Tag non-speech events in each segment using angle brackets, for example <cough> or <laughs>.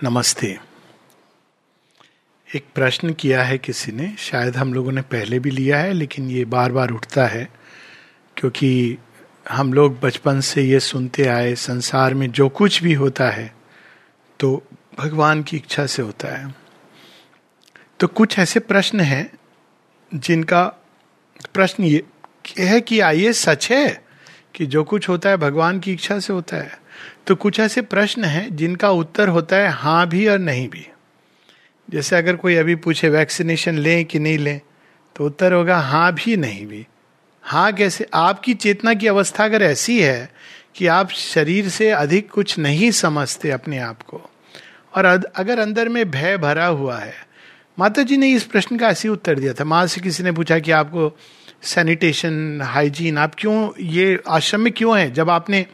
नमस्ते। एक प्रश्न किया है किसी ने, शायद हम लोगों ने पहले भी लिया है, लेकिन ये बार बार उठता है, क्योंकि हम लोग बचपन से ये सुनते आए, संसार में जो कुछ भी होता है तो भगवान की इच्छा से होता है। तो कुछ ऐसे प्रश्न हैं, जिनका प्रश्न ये है कि आइए सच है कि जो कुछ होता है भगवान की इच्छा से होता है। तो कुछ ऐसे प्रश्न हैं जिनका उत्तर होता है हाँ भी और नहीं भी। जैसे अगर कोई अभी पूछे वैक्सीनेशन लें कि नहीं लें तो उत्तर होगा हाँ भी नहीं भी। हाँ कैसे? आपकी चेतना की अवस्था अगर ऐसी है कि आप शरीर से अधिक कुछ नहीं समझते अपने आप को, और अगर अंदर में भय भरा हुआ है माता जी ने इस प्रश्न का ऐसी उत्तर दिया था। माँ से किसी ने पूछा कि आपको सैनिटेशन, हाइजीन, आप क्यों ये आश्रम में क्यों है? जब आपने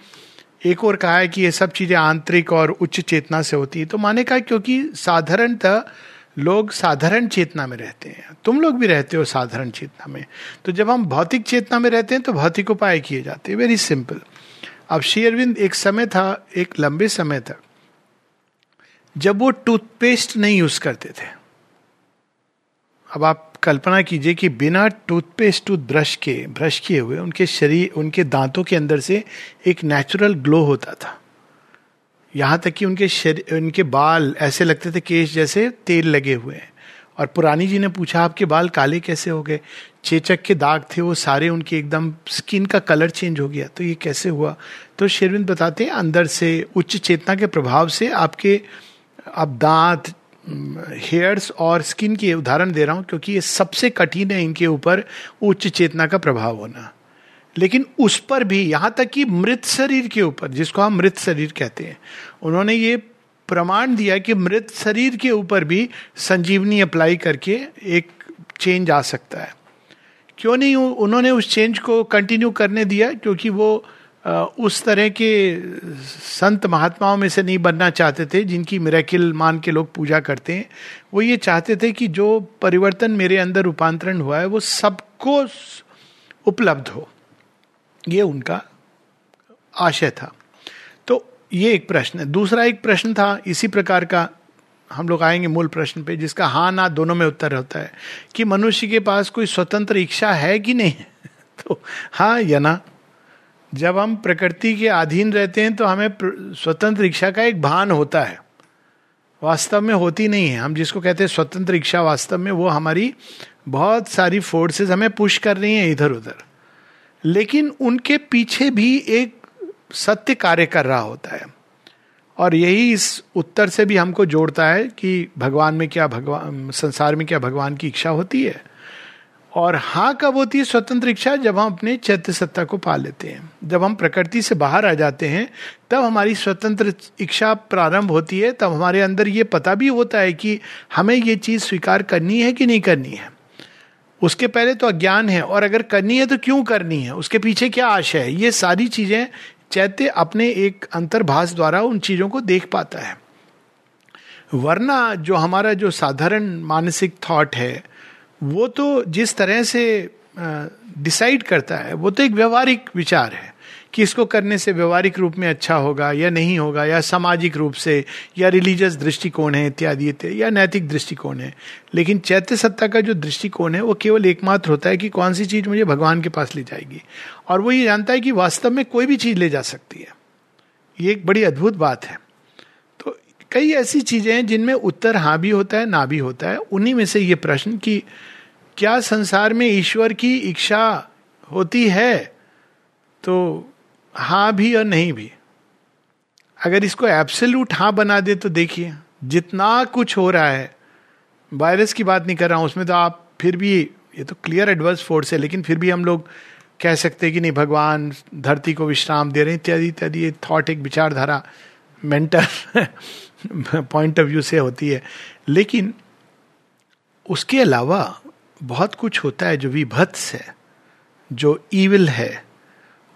एक और कहा है कि ये सब चीज़ें आंतरिक और उच्च चेतना से होती है। तो माने कहा क्योंकि साधारणतः लोग साधारण चेतना में रहते हैं। तुम लोग भी रहते हो साधारण चेतना में। तो जब हम भौतिक चेतना में रहते हैं तो भौतिक उपाय किए जाते हैं। वेरी सिंपल अब श्री अरविंद, एक समय था, एक लंबे समय तक, जब वो टूथपेस्ट नहीं यूज़ करते थे। अब आप कल्पना कीजिए कि बिना टूथपेस्ट टूथ ब्रश के, ब्रश किए हुए उनके शरीर, उनके दांतों के अंदर से एक नेचुरल ग्लो होता था। यहाँ तक कि उनके शरीर उनके बाल ऐसे लगते थे केश जैसे तेल लगे हुए हैं। और पुरानी जी ने पूछा, आपके बाल काले कैसे हो गए? चेचक के दाग थे, वो सारे उनके एकदम स्किन का कलर चेंज हो गया तो ये कैसे हुआ? तो शेरविंद बताते हैं, अंदर से उच्च चेतना के प्रभाव से आपके अब दांत हेयर्स और स्किन के उदाहरण दे रहा हूँ, क्योंकि ये सबसे कठिन है इनके ऊपर उच्च चेतना का प्रभाव होना। लेकिन उस पर भी, यहाँ तक कि मृत शरीर के ऊपर, जिसको हम मृत शरीर कहते हैं, उन्होंने ये प्रमाण दिया कि मृत शरीर के ऊपर भी संजीवनी अप्लाई करके एक चेंज आ सकता है। क्यों नहीं उन्होंने उस चेंज को कंटिन्यू करने दिया? क्योंकि वो उस तरह के संत महात्माओं में से नहीं बनना चाहते थे, जिनकी मेरेकिल मान के लोग पूजा करते हैं। वो ये चाहते थे कि जो परिवर्तन मेरे अंदर रूपांतरण हुआ है, वो सबको उपलब्ध हो। ये उनका आशय था। तो ये एक प्रश्न है। दूसरा एक प्रश्न था, इसी प्रकार का हम लोग आएँगे मूल प्रश्न पे, जिसका हाँ ना दोनों में उत्तर होता है कि मनुष्य के पास कोई स्वतंत्र इच्छा है कि नहीं? <laughs> तो हाँ या ना? जब हम प्रकृति के अधीन रहते हैं तो हमें स्वतंत्र इच्छा का एक भान होता है। वास्तव में होती नहीं है। हम जिसको कहते हैं स्वतंत्र इच्छा वास्तव में, वो हमारी बहुत सारी फोर्सेस हमें पुश कर रही हैं इधर उधर लेकिन उनके पीछे भी एक सत्य कार्य कर रहा होता है। और यही इस उत्तर से भी हमको जोड़ता है कि भगवान में क्या भगवान संसार में क्या भगवान की इच्छा होती है। और हाँ कब होती है स्वतंत्र इच्छा जब हम अपने चैत्य सत्ता को पा लेते हैं। जब हम प्रकृति से बाहर आ जाते हैं, तब हमारी स्वतंत्र इच्छा प्रारंभ होती है, तब हमारे अंदर ये पता भी होता है कि हमें ये चीज़ स्वीकार करनी है कि नहीं करनी है। उसके पहले तो अज्ञान है, और अगर करनी है तो क्यों करनी है? उसके पीछे क्या आशा है? ये सारी चीज़ें चैत्य अपने एक अंतर्भाष द्वारा उन चीज़ों को देख पाता है। वरना जो हमारा जो साधारण मानसिक थॉट है वो तो जिस तरह से डिसाइड करता है, वो तो एक व्यवहारिक विचार है कि इसको करने से व्यवहारिक रूप में अच्छा होगा या नहीं होगा, या सामाजिक रूप से, या रिलीजियस दृष्टिकोण है इत्यादि इत्यादि, या नैतिक दृष्टिकोण है। लेकिन चैत्य सत्ता का जो दृष्टिकोण है, वो केवल एकमात्र होता है कि कौन सी चीज़ मुझे भगवान के पास ले जाएगी। और वो ये जानता है कि वास्तव में कोई भी चीज़ ले जा सकती है। ये एक बड़ी अद्भुत बात है। तो कई ऐसी चीज़ें हैं जिनमें उत्तर हाँ भी होता है, ना भी होता है। उन्हीं में से ये प्रश्न की क्या संसार में ईश्वर की इच्छा होती है तो हाँ भी और नहीं भी? अगर इसको एब्सोल्यूट हाँ बना दे तो देखिए, जितना कुछ हो रहा है वायरस की बात नहीं कर रहा हूँ, उसमें तो आप फिर भी, ये तो क्लियर एडवर्स फोर्स है, लेकिन फिर भी हम लोग कह सकते हैं कि नहीं, भगवान धरती को विश्राम दे रहे हैं, इत्यादि इत्यादि, ये थॉट एक विचारधारा मेंटल पॉइंट ऑफ़ व्यू से होती है। लेकिन उसके अलावा बहुत कुछ होता है जो विभत्स है, जो ईविल है,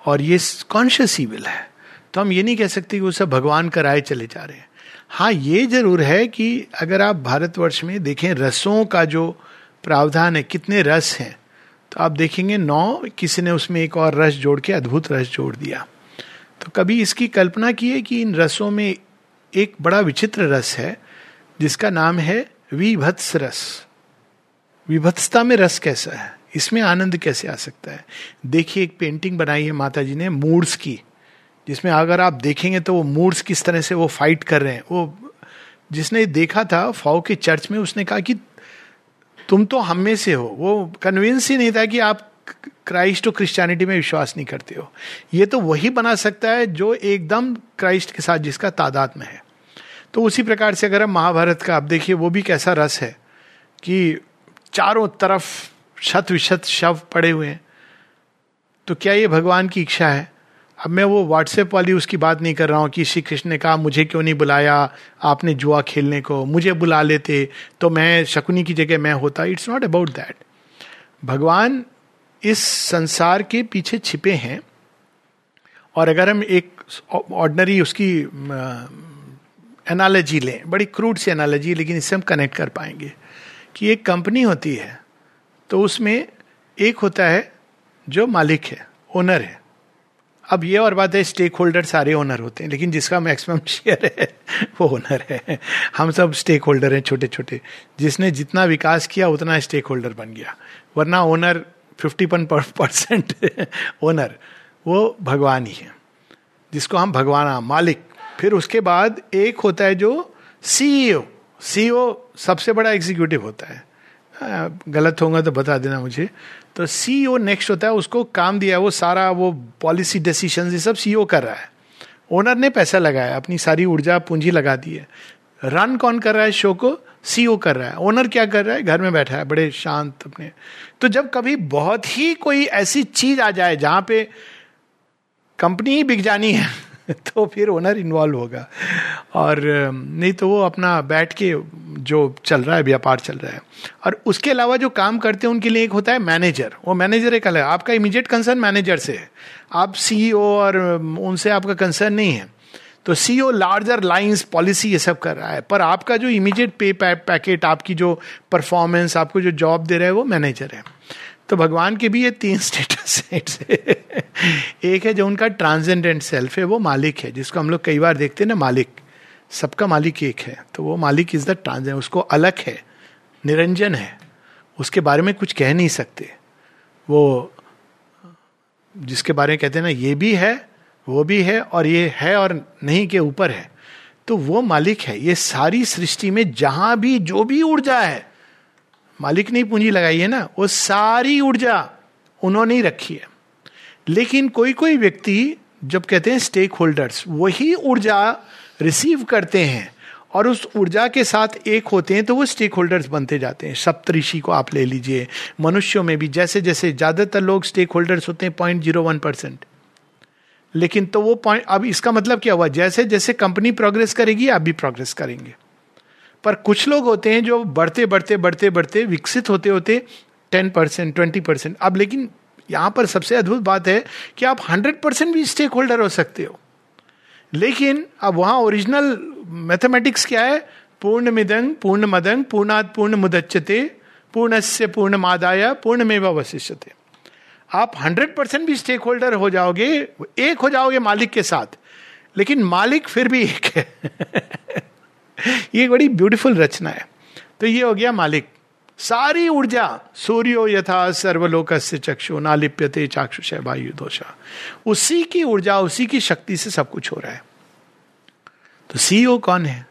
और ये कॉन्शियस ईविल है। तो हम ये नहीं कह सकते कि सब भगवान कराए चले जा रहे हैं। हाँ ये ज़रूर है कि अगर आप भारतवर्ष में देखें, रसों का जो प्रावधान है, कितने रस हैं तो आप देखेंगे नौ, किसी ने उसमें एक और रस जोड़ के अद्भुत रस जोड़ दिया। तो कभी इसकी कल्पना की है कि इन रसों में एक बड़ा विचित्र रस है, जिसका नाम है विभत्स रस? विभत्सता में रस कैसा है? इसमें आनंद कैसे आ सकता है? देखिए, एक पेंटिंग बनाई है माता जी ने मूड्स की, जिसमें अगर आप देखेंगे तो वो मूड्स किस तरह से वो फाइट कर रहे हैं। वो, जिसने देखा था, फाओ के चर्च में उसने कहा कि, तुम तो हम में से हो। वो कन्विंस ही नहीं था कि आप क्राइस्ट और क्रिश्चियनिटी में विश्वास नहीं करते हो। ये तो वही बना सकता है जो एकदम क्राइस्ट के साथ, जिसका तादाद में है। तो उसी प्रकार से अगर हम महाभारत का, आप देखिए, वो भी कैसा रस है कि चारों तरफ़ शत विशत शव पड़े हुए हैं। तो क्या ये भगवान की इच्छा है? अब मैं वो व्हाट्सएप वाली उसकी बात नहीं कर रहा हूँ कि श्री कृष्ण ने कहा, मुझे क्यों नहीं बुलाया? आपने जुआ खेलने को, मुझे बुला लेते तो मैं शकुनी की जगह मैं होता। इट्स नॉट अबाउट दैट भगवान इस संसार के पीछे छिपे हैं, और अगर हम एक ऑर्डनरी उसकी एनालॉजी लें, बड़ी क्रूड सी एनालॉजी लेकिन इससे हम कनेक्ट कर पाएँगे। कि एक कंपनी होती है तो उसमें एक होता है जो मालिक है, ओनर है। अब ये और बात है स्टेक होल्डर सारे ओनर होते हैं, लेकिन जिसका मैक्सिमम शेयर <laughs> है, वो ओनर है। हम सब स्टेक होल्डर हैं छोटे छोटे जिसने जितना विकास किया, उतना स्टेक होल्डर बन गया। वरना owner fifty one percent owner वो भगवान ही है। जिसको हम भगवान, मालिक। फिर उसके बाद एक होता है जो सीईओ सीईओ सबसे बड़ा एग्जीक्यूटिव होता है। गलत होगा तो बता देना मुझे। तो सीईओ नेक्स्ट होता है, उसको काम दिया, वो सारा, वो पॉलिसी डिसीशन ये सब सीईओ कर रहा है। ओनर ने पैसा लगाया, अपनी सारी ऊर्जा पूंजी लगा दी है। रन कौन कर रहा है शो को? सीईओ कर रहा है। ओनर क्या कर रहा है? घर में बैठा है, बड़े शांत अपने। तो जब कभी बहुत ही कोई ऐसी चीज़ आ जाए जहाँ पे कंपनी ही बिक जानी है <laughs> तो फिर ओनर इन्वॉल्व होगा। और नहीं तो वो अपना बैठ के जो चल रहा है, व्यापार चल रहा है। और उसके अलावा जो काम करते हैं, उनके लिए एक होता है मैनेजर वो मैनेजर एक अलग, आपका इमीडिएट कंसर्न मैनेजर से है। आप सीईओ और उनसे आपका कंसर्न नहीं है। तो सीईओ लार्जर लाइंस पॉलिसी ये सब कर रहा है। पर आपका जो इमीडिएट पे पैकेट आपकी जो परफॉर्मेंस आपको जो जॉब दे रहा है, वो मैनेजर है। तो भगवान के भी ये तीन स्टेटस है। एक है जो उनका ट्रांसेंडेंट सेल्फ है, वो मालिक है, जिसको हम लोग कई बार देखते हैं ना, मालिक। सबका मालिक एक है तो वो मालिक इज़ द ट्रांसेंड उसको अलग है, निरंजन है। उसके बारे में कुछ कह नहीं सकते। वो, जिसके बारे में कहते हैं ना, ये भी है, वो भी है, और ये है और नहीं, के ऊपर है। तो वो मालिक है। ये सारी सृष्टि में जहाँ भी, जो भी ऊर्जा है मालिक ने पूंजी लगाई है ना, वो सारी ऊर्जा उन्होंने ही रखी है। लेकिन कोई कोई व्यक्ति जब कहते हैं स्टेक होल्डर्स वही ऊर्जा रिसीव करते हैं और उस ऊर्जा के साथ एक होते हैं तो वो स्टेक होल्डर्स बनते जाते हैं। सप्तऋषि को आप ले लीजिए, मनुष्यों में भी जैसे जैसे ज़्यादातर लोग स्टेक होल्डर्स होते हैं पॉइंट ज़ीरो वन परसेंट लेकिन तो वो पॉइंट अब इसका मतलब क्या हुआ? जैसे जैसे कंपनी प्रोग्रेस करेगी, आप भी प्रोग्रेस करेंगे। पर कुछ लोग होते हैं जो बढ़ते बढ़ते बढ़ते बढ़ते, विकसित होते होते टेन परसेंट ट्वेंटी परसेंट अब लेकिन यहाँ पर सबसे अद्भुत बात है कि आप हंड्रेड परसेंट भी स्टेक होल्डर हो सकते हो। लेकिन अब वहाँ ओरिजिनल मैथमेटिक्स क्या है? पूर्ण मिदंग पूर्ण मदंग पूर्णात पूर्ण मुदच्यते पूर्णस्य पूर्ण मादाय पूर्णमेव अवशिष्यते। आप हंड्रेड परसेंट भी स्टेक होल्डर हो जाओगे, एक हो जाओगे मालिक के साथ। लेकिन मालिक फिर भी एक है। <laughs> ये बड़ी ब्यूटीफुल रचना है। तो ये हो गया मालिक। सारी ऊर्जा, सूर्यो यथा सर्वलोक से चक्षु, नालिप्यते चाक्षुष वायु दोषा। उसी की ऊर्जा, उसी की शक्ति से सब कुछ हो रहा है। तो सीईओ कौन है?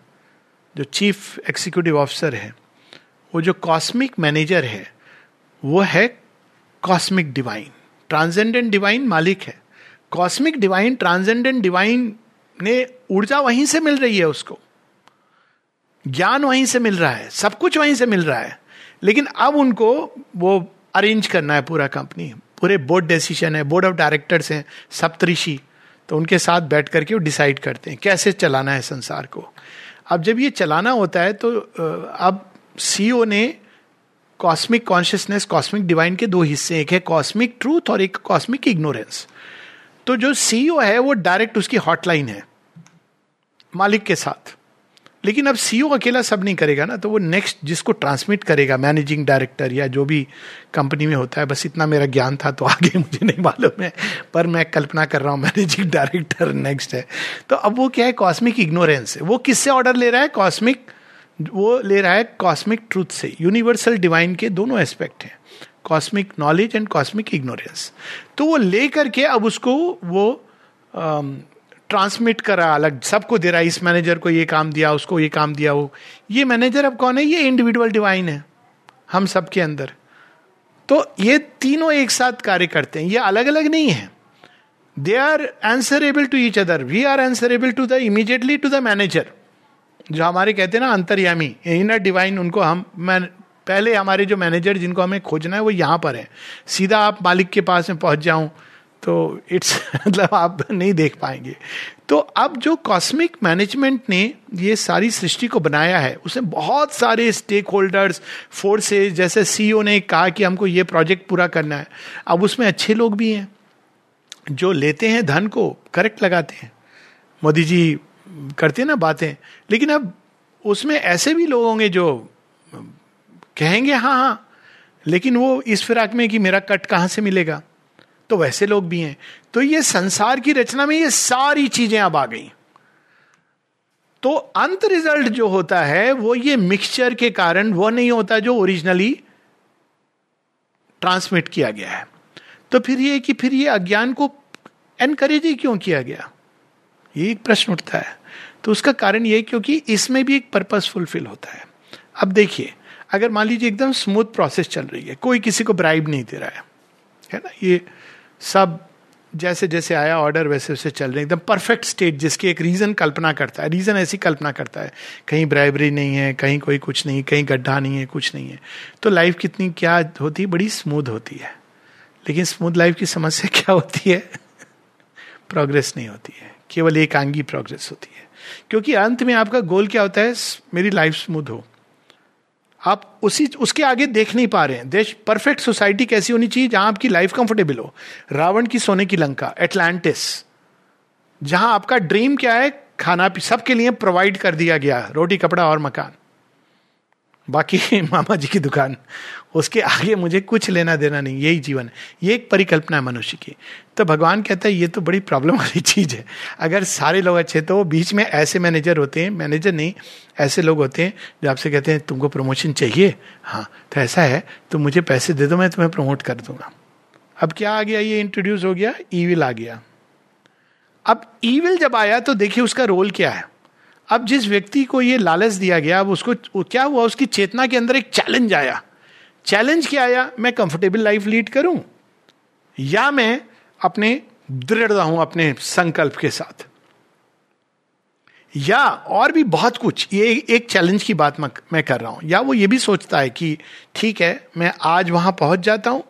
जो चीफ एग्जीक्यूटिव ऑफिसर है। वो जो कॉस्मिक मैनेजर है, वो है कॉस्मिक डिवाइन ट्रांसेंडेंट डिवाइन मालिक है। कॉस्मिक डिवाइन ट्रांसेंडेंट डिवाइन ने ऊर्जा वहीं से मिल रही है उसको। ज्ञान वहीं से मिल रहा है, सब कुछ वहीं से मिल रहा है, लेकिन अब उनको वो अरेंज करना है पूरा कंपनी पूरे बोर्ड डिसीज़न है बोर्ड ऑफ़ डायरेक्टर्स हैं, सप्तऋषि तो उनके साथ बैठ करके वो डिसाइड करते हैं, कैसे चलाना है संसार को। अब जब ये चलाना होता है तो अब सीईओ ने कॉस्मिक कॉन्शियसनेस कॉस्मिक डिवाइन के दो हिस्से, एक है कॉस्मिक ट्रूथ और एक कॉस्मिक इग्नोरेंस तो जो सीईओ है, वो डायरेक्ट उसकी हॉटलाइन है, मालिक के साथ। लेकिन अब सीईओ अकेला सब नहीं करेगा ना तो वो नेक्स्ट जिसको ट्रांसमिट करेगा मैनेजिंग डायरेक्टर या जो भी कंपनी में होता है, बस इतना मेरा ज्ञान था तो <laughs> आगे मुझे नहीं मालूम है, पर मैं कल्पना कर रहा हूँ मैनेजिंग डायरेक्टर नेक्स्ट है। तो अब वो क्या है कॉस्मिक इग्नोरेंस है। वो किससे ऑर्डर ले रहा है? कॉस्मिक वो ले रहा है कॉस्मिक ट्रूथ से। यूनिवर्सल डिवाइन के दोनों एस्पेक्ट हैं। Cosmic knowledge and cosmic ignorance तो वो ले करके अब उसको वो ट्रांसमिट करा, अलग सबको दे रहा है, इस मैनेजर को ये काम दिया, उसको ये काम दिया, वो। ये मैनेजर अब कौन है? ये इंडिविजुअल डिवाइन है, हम सबके अंदर। तो ये तीनों एक साथ कार्य करते हैं, ये अलग अलग नहीं है। They are answerable to each other we are answerable to the immediately to the manager जो हमारे कहते हैं ना, अंतर्यामी इनर डिवाइन उनको हम, मैं, पहले हमारे जो मैनेजर जिनको हमें खोजना है, वो यहाँ पर है। सीधा आप मालिक के पास में पहुँच जाऊँ तो इट्स <laughs> मतलब आप नहीं देख पाएँगे। तो अब जो कॉस्मिक मैनेजमेंट ने ये सारी सृष्टि को बनाया है उसमें बहुत सारे स्टेक होल्डर्स फोर्सेज जैसे सीईओ ने कहा कि हमको ये प्रोजेक्ट पूरा करना है। अब उसमें अच्छे लोग भी हैं, जो लेते हैं धन को करेक्ट लगाते हैं। मोदी जी करते हैं ना बातें, लेकिन अब उसमें ऐसे भी लोग होंगे जो कहेंगे हाँ हाँ। लेकिन वो इस फिराक में कि मेरा कट कहाँ से मिलेगा? तो वैसे लोग भी हैं। तो ये संसार की रचना में ये सारी चीज़ें अब आ गई। तो अंत रिज़ल्ट जो होता है, वो ये मिक्सचर के कारण वो नहीं होता जो ओरिजिनली ट्रांसमिट किया गया है। तो फिर ये कि फिर ये अज्ञान को एनकरेज ही क्यों किया गया? ये एक प्रश्न उठता है। तो उसका कारण ये क्योंकि इसमें भी एक पर्पस फुलफिल होता है। अब देखिए, अगर मान लीजिए एकदम स्मूथ प्रोसेस चल रही है, कोई किसी को ब्राइब नहीं दे रहा है है ना? ये सब जैसे जैसे आया ऑर्डर वैसे वैसे चल रहे एकदम परफेक्ट स्टेट जिसकी एक रीजन कल्पना करता है। रीजन ऐसी कल्पना करता है, कहीं ब्राइबरी नहीं है, कहीं कोई कुछ नहीं, कहीं गड्ढा नहीं है, कुछ नहीं है। तो लाइफ कितनी, क्या होती है? बड़ी स्मूथ होती है। लेकिन स्मूथ लाइफ की समस्या <laughs> क्या होती है? प्रोग्रेस नहीं होती है। केवल एकांगी प्रोग्रेस होती है। क्योंकि अंत में आपका गोल क्या होता है? मेरी लाइफ स्मूथ हो। आप उसी, उसके आगे देख नहीं पा रहे हैं। देश परफेक्ट सोसाइटी कैसी होनी चाहिए जहाँ आपकी लाइफ कंफर्टेबल हो? रावण की सोने की लंका एटलांटिस जहाँ आपका ड्रीम क्या है? खाना सबके लिए प्रोवाइड कर दिया गया रोटी, कपड़ा और मकान। बाकी <laughs> मामा जी की दुकान। उसके आगे मुझे कुछ लेना देना नहीं, यही जीवन ये एक परिकल्पना है मनुष्य की। तो भगवान कहता है, ये तो बड़ी प्रॉब्लम वाली चीज़ है। अगर सारे लोग अच्छे तो बीच में ऐसे मैनेजर होते हैं मैनेजर नहीं, ऐसे लोग होते हैं जो आपसे कहते हैं, तुमको प्रमोशन चाहिए? हाँ तो ऐसा है तो मुझे पैसे दे दो, मैं तुम्हें प्रमोट कर दूँगा। अब क्या आ गया, ये इंट्रोड्यूस हो गया ईविल आ गया। अब ईविल जब आया तो देखिए उसका रोल क्या है। अब जिस व्यक्ति को ये लालच दिया गया, अब उसको क्या हुआ? उसकी चेतना के अंदर एक चैलेंज आया। चैलेंज क्या आया? मैं कंफर्टेबल लाइफ लीड करूँ? या मैं अपने दृढ़ हूँ अपने संकल्प के साथ? या और भी बहुत कुछ। ये एक चैलेंज की बात मैं कर रहा हूँ। या वो ये भी सोचता है कि, ठीक है, मैं आज वहाँ पहुँच जाता हूँ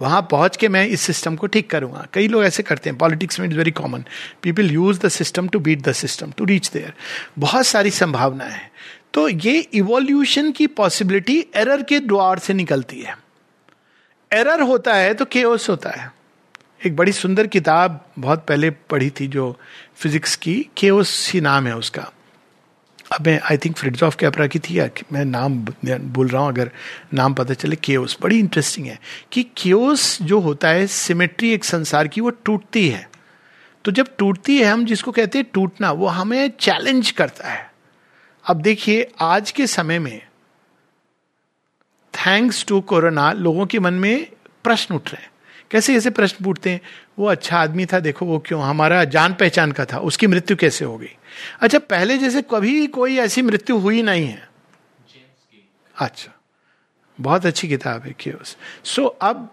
वहाँ पहुँच के मैं इस सिस्टम को ठीक करूँगा। कई लोग ऐसे करते हैं। पॉलिटिक्स में it's very common people use the system to beat the system to reach their बहुत सारी संभावनाएँ हैं। तो ये इवोल्यूशन की पॉसिबिलिटी एरर के द्वार से निकलती है। एरर होता है तो केओस होता है। एक बड़ी सुंदर किताब बहुत पहले पढ़ी थी जो फिजिक्स की केओस ही नाम है उसका। अब मैं आई थिंक फ्रिड्स ऑफ़ कैपरा की थी मैं नाम बोल रहा हूँ, अगर नाम पता चले केओस बड़ी इंटरेस्टिंग है, कि केओस जो होता है सिमेट्री एक संसार की, वो टूटती है। तो जब टूटती है, हम जिसको कहते हैं टूटना, वो हमें चैलेंज करता है। अब देखिए, आज के समय में थैंक्स टू कोरोना लोगों के मन में प्रश्न उठ रहे हैं। कैसे ऐसे प्रश्न पूछते हैं? वो अच्छा आदमी था देखो वो क्यों? हमारा जान पहचान का था उसकी मृत्यु कैसे हो गई? अच्छा पहले जैसे कभी कोई ऐसी मृत्यु हुई नहीं है। अच्छा बहुत अच्छी किताब है सो so, अब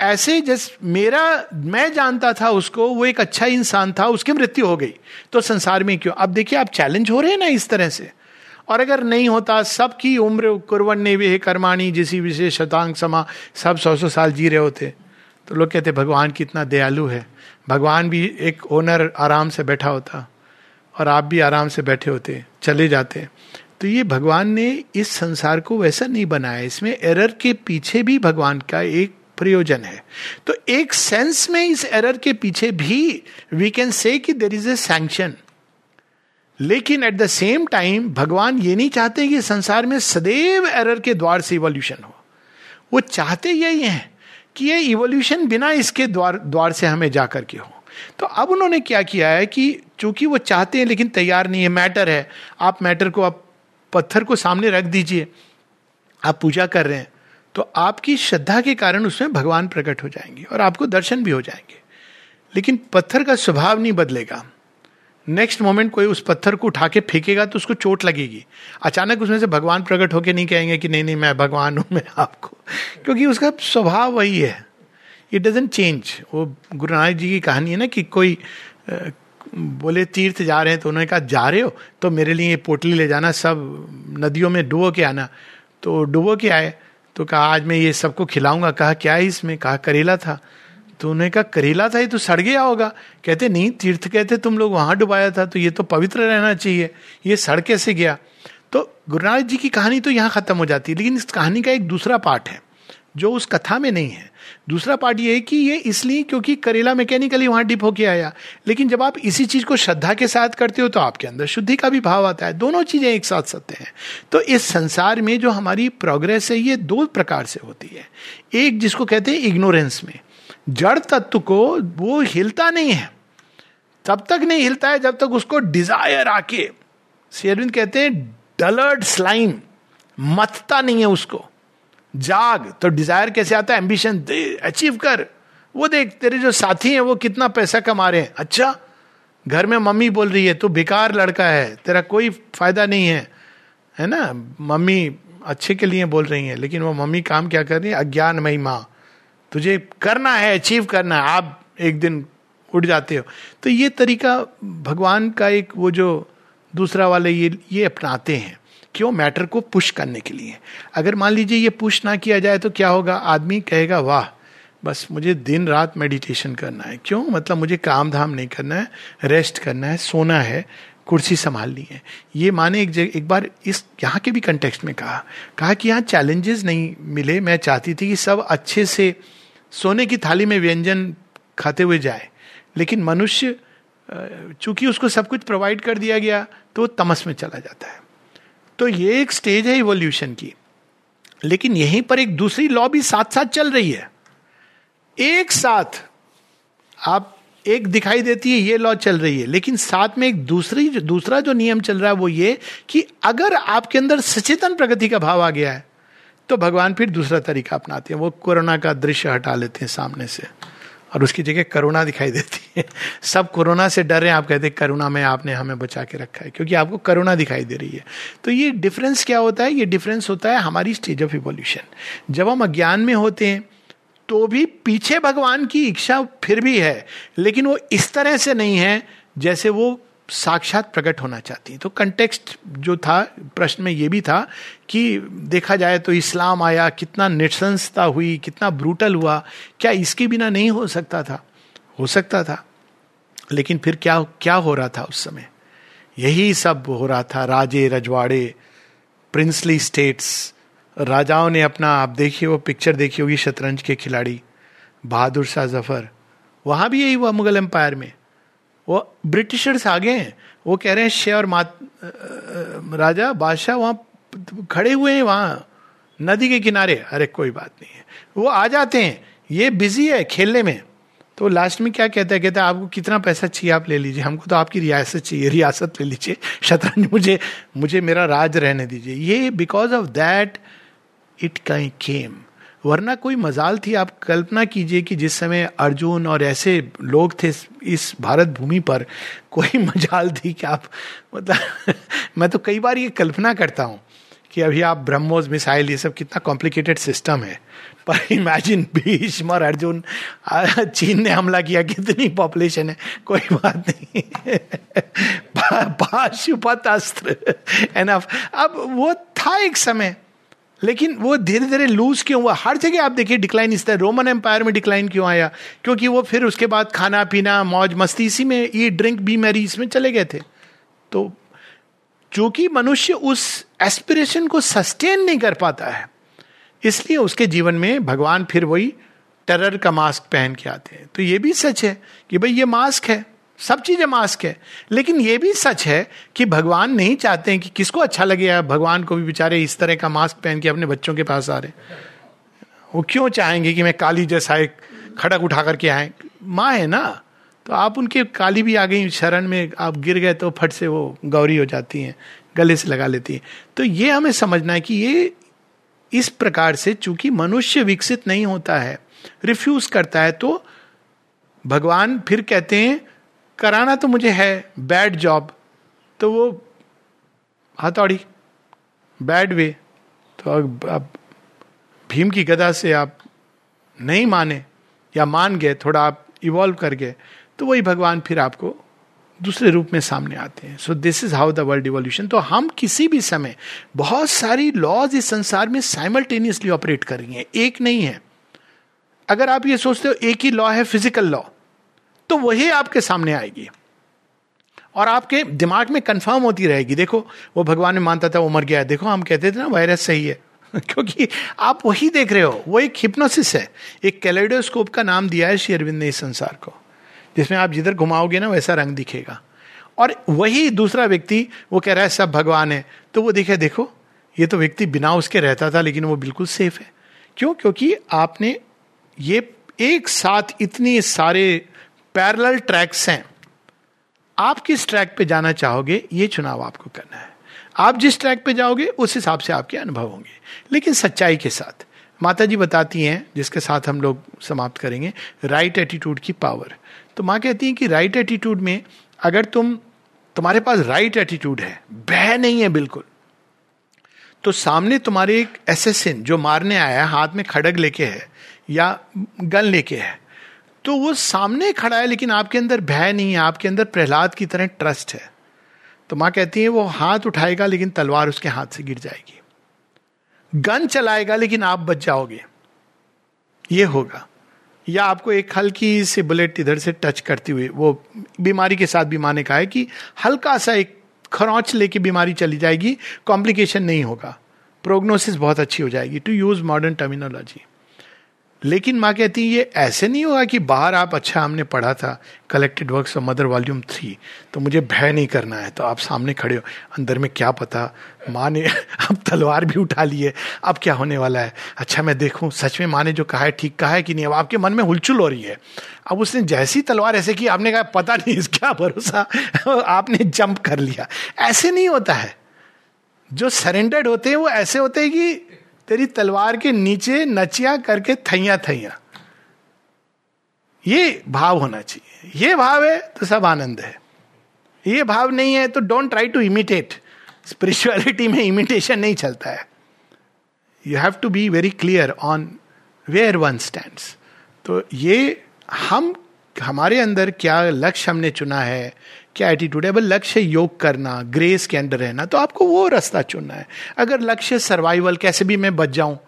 ऐसे जैस मेरा मैं जानता था उसको वो एक अच्छा इंसान था उसकी मृत्यु हो गई। तो संसार में क्यों? अब देखिए आप चैलेंज हो रहे हैं ना इस तरह से। और अगर नहीं होता सबकी उम्र कुरवन ने वे कर्माणी जिसी विशेष शतांग समा सब सौ सौ साल जी रहे होते। तो लोग कहते, भगवान कितना दयालु है। भगवान भी एक ओनर आराम से बैठा होता और आप भी आराम से बैठे होते, चले जाते। तो ये भगवान ने इस संसार को वैसा नहीं बनाया। इसमें एरर के पीछे भी भगवान का एक प्रयोजन है। तो एक सेंस में इस एरर के पीछे भी वी कैन से कि देर इज़ ए सैंक्शन लेकिन एट द सेम टाइम भगवान ये नहीं चाहते कि संसार में सदैव एरर के द्वार से इवोल्यूशन हो। वो चाहते यही हैं। कि ये इवोल्यूशन बिना इसके द्वार द्वार से हमें जा करके हो। तो अब उन्होंने क्या किया है कि चूँकि वो चाहते हैं लेकिन तैयार नहीं है मैटर है, आप मैटर को, आप पत्थर को सामने रख दीजिए, आप पूजा कर रहे हैं तो आपकी श्रद्धा के कारण उसमें भगवान प्रकट हो जाएँगे और आपको दर्शन भी हो जाएँगे। लेकिन पत्थर का स्वभाव नहीं बदलेगा। नेक्स्ट मोमेंट कोई उस पत्थर को उठा के फेंकेगा तो उसको चोट लगेगी। अचानक उसमें से भगवान प्रकट होके नहीं कहेंगे कि नहीं नहीं, मैं भगवान हूँ, मैं आपको। क्योंकि उसका स्वभाव वही है। इट डजेंट चेंज वो गुरु नानक जी की कहानी है ना कि कोई बोले, तीर्थ जा रहे हैं तो उन्होंने कहा, जा रहे हो? तो मेरे लिए पोटली ले जाना, सब नदियों में डुबो के आना। तो डुबो के आए तो कहा, आज मैं ये सबको खिलाऊँगा। कहा, क्या है इसमें? कहा, करेला था। तो उन्होंने कहा, करेला था ये तो सड़ गया होगा। कहते, नहीं, तीर्थ कहते तुम लोग वहाँ डुबाया था तो ये तो पवित्र रहना चाहिए। ये सड़ कैसे गया? तो गुरु नानक जी की कहानी तो यहाँ खत्म हो जाती है, लेकिन इस कहानी का एक दूसरा पार्ट है, जो उस कथा में नहीं है। दूसरा पार्ट ये है कि ये इसलिए क्योंकि करेला मैकेनिकली वहाँ डिप होके आया। लेकिन जब आप इसी चीज़ को श्रद्धा के साथ करते हो तो आपके अंदर शुद्धि का भी भाव आता है। दोनों चीज़ें एक साथ सत्य हैं। तो इस संसार में जो हमारी प्रोग्रेस है, ये दो प्रकार से होती है। एक जिसको कहते हैं इग्नोरेंस में जड़ तत्व को वो हिलता नहीं है। तब तक नहीं हिलता है जब तक उसको डिज़ायर आके शेरविंद कहते हैं डलर्ड स्लाइम मतता नहीं है उसको। जाग तो डिज़ायर कैसे आता है? एम्बिशन अचीव कर। वो देख, तेरे जो साथी हैं, वो कितना पैसा कमा रहे हैं। अच्छा घर में मम्मी बोल रही है, तू बेकार लड़का है, तेरा कोई फ़ायदा नहीं है। है ना? मम्मी अच्छे के लिए बोल रही है, लेकिन वो मम्मी काम क्या कर रही है? अज्ञानमयी माँ। तुझे करना है अचीव करना है, आप एक दिन उठ जाते हो। तो ये तरीका भगवान का एक वो जो दूसरा वाले ये ये अपनाते हैं। क्यों? मैटर को पुश करने के लिए। अगर मान लीजिए ये पुश ना किया जाए तो क्या होगा? आदमी कहेगा, वाह, बस मुझे दिन रात मेडिटेशन करना है। क्यों? मतलब मुझे काम धाम नहीं करना है रेस्ट करना है, सोना है, कुर्सी संभालनी है। ये माने एक जगह एक बार इस, यहाँ के भी कंटेक्स्ट में कहा। कहा कि यहाँ चैलेंजेस नहीं मिले। मैं चाहती थी कि सब अच्छे से सोने की थाली में व्यंजन खाते हुए जाए। लेकिन मनुष्य चूँकि उसको सब कुछ प्रोवाइड कर दिया गया तो वो तमस में चला जाता है। तो ये एक स्टेज है इवोल्यूशन की। लेकिन यहीं पर एक दूसरी लॉ भी साथ साथ चल रही है। एक साथ आप, एक दिखाई देती है, ये लॉ चल रही है। लेकिन साथ में एक दूसरी, दूसरा जो नियम चल रहा है, वो ये कि अगर आपके अंदर सचेतन प्रगति का भाव आ गया है तो भगवान फिर दूसरा तरीका अपनाते हैं। वो कोरोना का दृश्य हटा लेते हैं सामने से। और उसकी जगह करुणा दिखाई देती है। <laughs> सब कोरोना से डर रहे हैं। आप कहते हैं, करुणा में आपने हमें बचा के रखा है। क्योंकि आपको करुणा दिखाई दे रही है। तो ये डिफरेंस क्या होता है? ये डिफरेंस होता है हमारी स्टेज ऑफ़ इवोल्यूशन जब हम अज्ञान में होते हैं तो भी पीछे भगवान की इच्छा फिर भी है। लेकिन वो इस तरह से नहीं है जैसे वो साक्षात प्रकट होना चाहती है। तो कंटेक्स्ट जो था, प्रश्न में ये भी था कि देखा जाए तो इस्लाम आया, कितना निशंसता हुई, कितना ब्रूटल हुआ, क्या इसके बिना नहीं हो सकता था? हो सकता था। लेकिन फिर क्या क्या हो रहा था उस समय? यही सब हो रहा था, राजे, रजवाड़े प्रिंसली स्टेट्स राजाओं ने अपना, आप देखिए वो पिक्चर देखी होगी, शतरंज के खिलाड़ी, बहादुर शाह ज़फ़र। वहाँ भी यही हुआ मुगल एम्पायर में। वो ब्रिटिशर्स आ गए हैं। वो कह रहे हैं, शे और मात राजा, बादशाह वहाँ खड़े हुए हैं वहाँ, नदी के किनारे। अरे, कोई बात नहीं है। वो आ जाते हैं। ये बिज़ी है खेलने में। तो लास्ट में क्या कहता है? कहता है, आपको कितना पैसा चाहिए, आप ले लीजिए। हमको तो आपकी रियासत चाहिए। रियासत ले लीजिए। शतरंज मुझे मुझे मेरा राज रहने दीजिए। ये because of that it came वरना कोई मजाल थी, आप कल्पना कीजिए कि जिस समय अर्जुन और ऐसे लोग थे इस भारत भूमि पर, कोई <laughs> मजाल थी कि आप मतलब <laughs> मैं तो कई बार ये कल्पना करता हूँ कि अभी आप ब्रह्मोस, मिसाइल, ये सब कितना कॉम्प्लिकेटेड सिस्टम है। पर <laughs> इमेजिन भीष्म और अर्जुन चीन ने हमला किया, कितनी पॉपुलेशन है, कोई बात नहीं। पाशुपत अस्त्र एनफ अब वो था एक समय लेकिन वो धीरे धीरे लूज क्यों हुआ? हर जगह आप देखिए डिक्लाइन इस तरह। रोमन एम्पायर में डिक्लाइन क्यों आया? क्योंकि वो फिर उसके बाद खाना पीना मौज, मस्ती, इसी में, ये ड्रिंक बी मैरी इसमें चले गए थे। तो चूँकि मनुष्य उस एस्पिरेशन को सस्टेन नहीं कर पाता है। इसलिए उसके जीवन में भगवान फिर वही टेरर का मास्क पहन के आते हैं। तो ये भी सच है कि भाई ये मास्क है। सब चीज़ें मास्क है। लेकिन ये भी सच है कि भगवान नहीं चाहते हैं कि किसको अच्छा लगे भगवान को भी बेचारे इस तरह का मास्क पहन के अपने बच्चों के पास आ रहे वो क्यों चाहेंगे कि मैं काली जैसा एक खड़क उठा करके आए? माँ है ना? तो आप उनके काली भी आ गई, शरण में आप गिर गए तो फट से वो गौरी हो जाती हैं, गले से लगा लेती हैं। तो ये हमें समझना है कि ये इस प्रकार से चूँकि मनुष्य विकसित नहीं होता है, रिफ्यूज करता है तो भगवान फिर कहते हैं कराना तो मुझे है बैड जॉब तो वो हथौड़ी बैड वे तो अब भीम की गदा से आप नहीं माने या मान गए, थोड़ा आप इवॉल्व कर गए तो वही भगवान फिर आपको दूसरे रूप में सामने आते हैं। So this is how the world evolution तो हम किसी भी समय बहुत सारी लॉज इस संसार में साइमल्टेनियसली ऑपरेट कर रही हैं। एक नहीं है। अगर आप ये सोचते हो, एक ही लॉ है फ़िज़िकल लॉ तो वही आपके सामने आएगी। और आपके दिमाग में कंफर्म होती रहेगी। देखो, वो भगवान ने मानता था वो मर गया। देखो, हम कहते थे ना वायरस सही है। <laughs> क्योंकि आप वही देख रहे हो, वो एक हिप्नोसिस है। एक कैलेडोस्कोप का नाम दिया है श्री अरविंद ने इस संसार को। जिसमें आप जिधर घुमाओगे ना, वैसा रंग दिखेगा। और वही दूसरा व्यक्ति, वो कह रहा है, सब भगवान है। तो वो देखे, देखो, ये तो व्यक्ति बिना उसके रहता था, लेकिन वो बिल्कुल सेफ़ है। क्यों? क्योंकि आपने ये एक साथ इतनी सारे पैरल ट्रैक्स हैं। आप किस ट्रैक पे जाना चाहोगे, ये चुनाव आपको करना है। आप जिस ट्रैक पे जाओगे, उस हिसाब से आपके अनुभव होंगे। लेकिन सच्चाई के साथ माता जी बताती हैं, जिसके साथ हम लोग समाप्त करेंगे राइट एटीट्यूड की पावर तो माँ कहती हैं कि राइट एटीट्यूड में, अगर तुम, तुम्हारे पास राइट एटीट्यूड है, बह नहीं है बिल्कुल तो सामने तुम्हारे एक एसेसिन जो मारने आया है हाथ में खड़ग लेके है, या गन लेके है तो वो सामने खड़ा है, लेकिन आपके अंदर भय नहीं है, आपके अंदर प्रहलाद की तरह ट्रस्ट है। तो माँ कहती है, वो हाथ उठाएगा, लेकिन तलवार उसके हाथ से गिर जाएगी। गन चलाएगा, लेकिन आप बच जाओगे। ये होगा। या आपको एक हल्की सी बुलेट इधर से टच करती हुई, वो बीमारी के साथ भी माने कहा है कि हल्का सा एक खरौच लेके बीमारी चली जाएगी कॉम्प्लिकेशन नहीं होगा। प्रोग्नोसिस बहुत अच्छी हो जाएगी टू यूज़ मॉडर्न टर्मिनोलॉजी लेकिन माँ कहती है, ये ऐसे नहीं होगा कि बाहर आप अच्छा हमने पढ़ा था collected works of Mother volume three तो मुझे भय नहीं करना है तो आप सामने खड़े हो, अंदर में क्या पता, माँ ने <laughs> अब तलवार भी उठा ली है, अब क्या होने वाला है? अच्छा मैं देखूँ, सच में माँ ने जो कहा है, ठीक कहा है कि नहीं? अब आपके मन में हुलचुल हो रही है। अब उसने जैसी तलवार, ऐसे की आपने कहा, पता नहीं क्या भरोसा <laughs> आपने जंप कर लिया। ऐसे नहीं होता है। जो सरेंडर्ड होते हैं, वो ऐसे होते हैं कि तेरी तलवार के नीचे नचिया करके थैया थैया। ये भाव होना चाहिए। ये भाव है तो सब आनंद है। ये भाव नहीं है तो don't try to imitate spirituality में इमिटेशन नहीं चलता है। You have to be very clear on where one stand तो ये हम, हमारे अंदर क्या लक्ष्य हमने चुना है क्या एटीट्यूड है, अब लक्ष्य योग करना ग्रेस के अंडर रहना तो आपको वो रास्ता चुनना है। अगर लक्ष्य सर्वाइवल कैसे भी मैं बच जाऊँ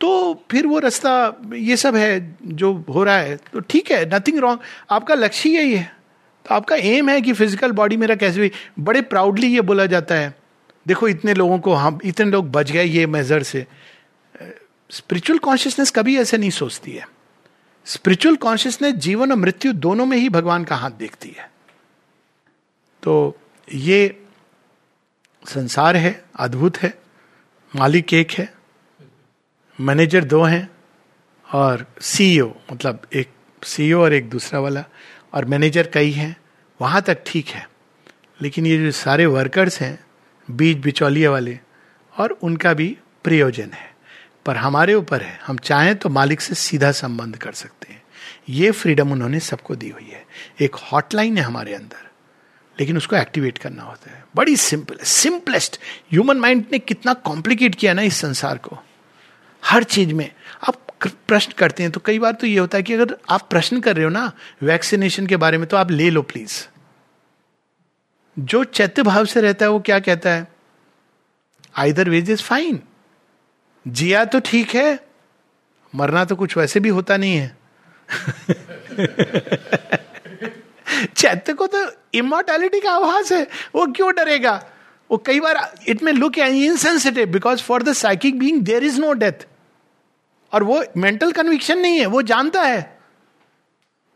तो फिर वो रास्ता, ये सब है जो हो रहा है तो ठीक है नथिंग रॉन्ग आपका लक्ष्य यही है। तो आपका एम है कि फ़िज़िकल बॉडी मेरा कैसे भी, बड़े प्राउडली ये बोला जाता है, देखो इतने लोगों को हम, इतने लोग बच गए ये मेजर से। स्पिरिचुअल कॉन्शियसनेस कभी ऐसे नहीं सोचती है। स्पिरिचुअल कॉन्शियसनेस जीवन और मृत्यु दोनों में ही भगवान का हाथ देखती है। तो ये संसार है, अद्भुत है, मालिक एक है, मैनेजर दो हैं, और सीईओ e मतलब एक सीईओ e और एक दूसरा वाला, और मैनेजर कई हैं, वहाँ तक ठीक है। लेकिन ये जो सारे वर्कर्स हैं, बीच बिचौलिए वाले, और उनका भी प्रयोजन है। पर हमारे ऊपर है, हम चाहें तो मालिक से सीधा संबंध कर सकते हैं। ये फ्रीडम उन्होंने सबको दी हुई है। एक हॉटलाइन है हमारे अंदर। लेकिन उसको एक्टिवेट करना होता है। बड़ी सिंपल सिंपलेस्ट ह्यूमन माइंड ने कितना कॉम्प्लिकेट किया ना इस संसार को। हर चीज़ में। आप प्रश्न करते हैं तो कई बार तो ये होता है कि अगर आप प्रश्न कर रहे हो ना वैक्सीनेशन के बारे में तो आप ले लो प्लीज़ जो चैत्य भाव से रहता है, वो क्या कहता है? आइदर वेज इज़ फाइन जिया तो ठीक है, मरना तो कुछ वैसे भी होता नहीं है। <laughs> चैत्य को तो इमोर्टैलिटी का आभास है। वो क्यों डरेगा? वो कई बार इट में look insensitive because for the psychic being there is no death और वो मेंटल कन्विक्शन नहीं है, वो जानता है।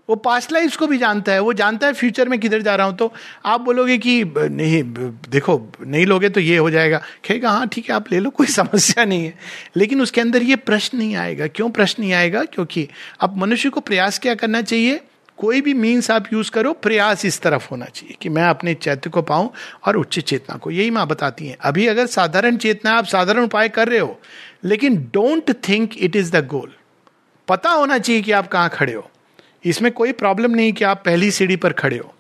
वो पास्ट लाइफ को भी जानता है, वो जानता है फ्यूचर में किधर जा रहा हूँ। तो आप बोलोगे कि, नहीं, देखो, नहीं लोगे तो ये हो जाएगा। कहेगा हाँ ठीक है, आप ले लो, कोई <laughs> समस्या नहीं है। लेकिन उसके अंदर ये प्रश्न नहीं आएगा। क्यों प्रश्न नहीं आएगा? क्योंकि अब मनुष्य को प्रयास क्या करना चाहिए? कोई भी मीन्स आप यूज़ करो, प्रयास इस तरफ़ होना चाहिए कि मैं अपने चैत्य को पाऊँ और उच्च चेतना को। यही माँ बताती हैं। अभी अगर साधारण चेतना आप साधारण उपाय कर रहे हो, लेकिन don't think it is the goal पता होना चाहिए कि आप कहाँ खड़े हो। इसमें कोई प्रॉब्लम नहीं कि आप पहली सीढ़ी पर खड़े हो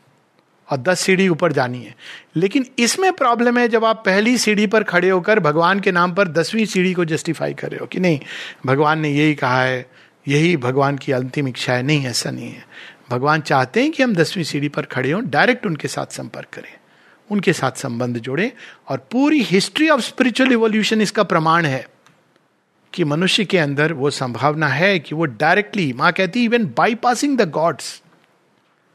और दस सीढ़ी ऊपर जानी है। लेकिन इसमें प्रॉब्लम है जब आप पहली सीढ़ी पर खड़े होकर भगवान के नाम पर दसवीं सीढ़ी को जस्टिफाई कर रहे हो कि नहीं, भगवान ने यही कहा है, यही भगवान की अंतिम इच्छा है। नहीं, ऐसा नहीं है। भगवान चाहते हैं कि हम दसवीं सीढ़ी पर खड़े हों, डायरेक्ट उनके साथ संपर्क करें, उनके साथ संबंध जोड़ें, और पूरी हिस्ट्री ऑफ़ स्पिरिचुअल इवोल्यूशन इसका प्रमाण है कि मनुष्य के अंदर वो संभावना है कि वो डायरेक्टली, माँ कहती इवन बाईपासिंग द गॉड्स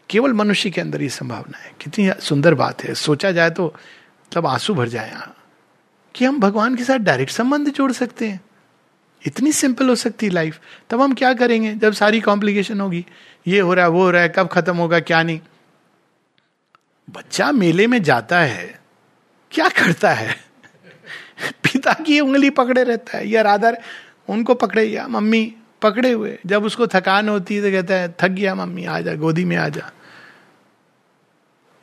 केवल मनुष्य के अंदर ये संभावना है। कितनी सुंदर बात है। सोचा जाए तो मतलब आँसू भर जाए यहाँ, कि हम भगवान के साथ डायरेक्ट संबंध जोड़ सकते हैं। इतनी सिंपल हो सकती लाइफ तब हम क्या करेंगे? जब सारी कॉम्प्लिकेशन होगी ये हो रहा है, वो हो रहा है, कब खत्म होगा, क्या नहीं। बच्चा मेले में जाता है, क्या करता है? <laughs> पिता की उंगली पकड़े रहता है, या राधर उनको पकड़े, या मम्मी पकड़े हुए। जब उसको थकान होती है तो कहता है, थक गया मम्मी, आ जा, गोदी में आ जा।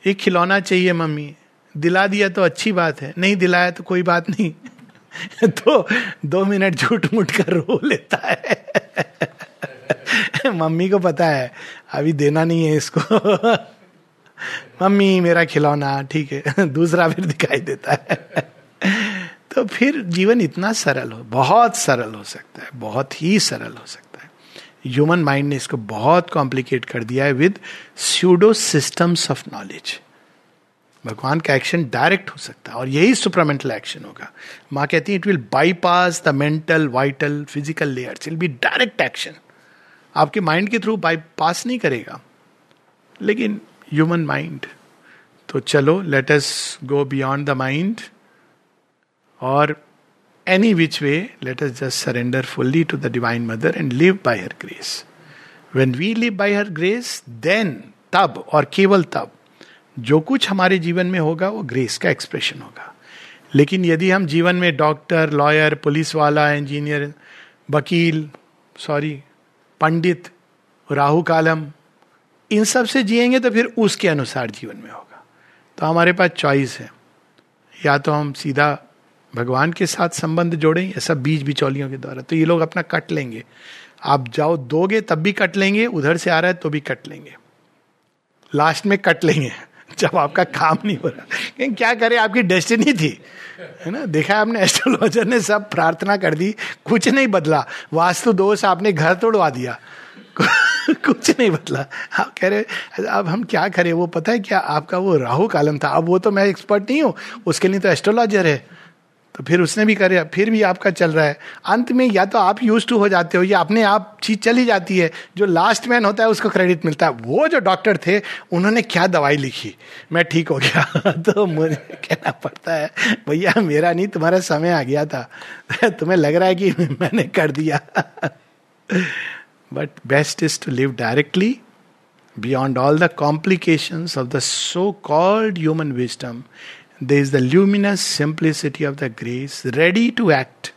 एक खिलौना चाहिए मम्मी, दिला दिया तो अच्छी बात है, नहीं दिलाया तो कोई बात नहीं। <laughs> तो दो मिनट झूठ मूठ कर रो लेता है। <laughs> <laughs> मम्मी को पता है। अभी देना नहीं है इसको। <laughs> मम्मी, मेरा खिलौना, ठीक है। <laughs> दूसरा फिर दिखाई देता है। तो फिर जीवन इतना सरल हो, बहुत सरल हो सकता है, बहुत ही सरल हो सकता है। ह्यूमन माइंड ने इसको बहुत कॉम्प्लिकेट कर दिया है with pseudo systems of knowledge भगवान का एक्शन डायरेक्ट हो सकता है और यही सुपरामेंटल एक्शन होगा। माँ कहती है it will bypass the mental vital physical layer will be direct action आपके माइंड के थ्रू बाईपास नहीं करेगा। लेकिन ह्यूमन माइंड तो चलो let us go beyond the mind और any which way let us just surrender fully to the divine mother and live by her grace when we live by her grace then तब और केवल तब जो कुछ हमारे जीवन में होगा, वो ग्रेस का एक्सप्रेशन होगा। लेकिन यदि हम जीवन में डॉक्टर लॉयर पुलिस वाला इंजीनियर वकील सॉरी पंडित, राहु कालम, इन सबसे जिएँगे तो फिर उसके अनुसार जीवन में होगा। तो हमारे पास चॉइस है। या तो हम सीधा भगवान के साथ संबंध जोड़ें, या सब बीज बिचौलियों के द्वारा। तो ये लोग अपना कट लेंगे। आप जाओ, दोगे, तब भी कट लेंगे, उधर से आ रहा है तो भी कट लेंगे। लास्ट में कट लेंगे। <laughs> जब आपका काम नहीं हो रहा। क्या करे, आपकी डेस्टिनी थी। है ना? देखा आपने एस्ट्रोलॉजर ने सब प्रार्थना कर दी, कुछ नहीं बदला। वास्तु दोष आपने घर तोड़वा दिया। <laughs> कुछ नहीं बदला। आप कह रहे, अब हम क्या करें? वो पता है क्या? आपका वो राहु कालम था। अब वो तो मैं एक्सपर्ट नहीं हूँ। उसके लिए तो एस्ट्रोलॉजर है। तो फिर उसने भी करे फिर भी आपका चल रहा है। अंत में या तो आप यूज़ टू हो जाते हो, या अपने आप चीज़ चली जाती है। जो लास्ट मैन होता है, उसको क्रेडिट मिलता है। वो जो डॉक्टर थे, उन्होंने क्या दवाई लिखी? मैं ठीक हो गया। <laughs> तो मुझे कहना पड़ता है, भैया, मेरा नहीं, तुम्हारा समय आ गया था। <laughs> तुम्हें लग रहा है कि <laughs> मैंने कर दिया। But best is to live directly beyond all the complications of the so called human wisdom there is the luminous simplicity of the grace ready to act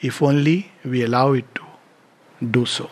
if only we allow it to do so.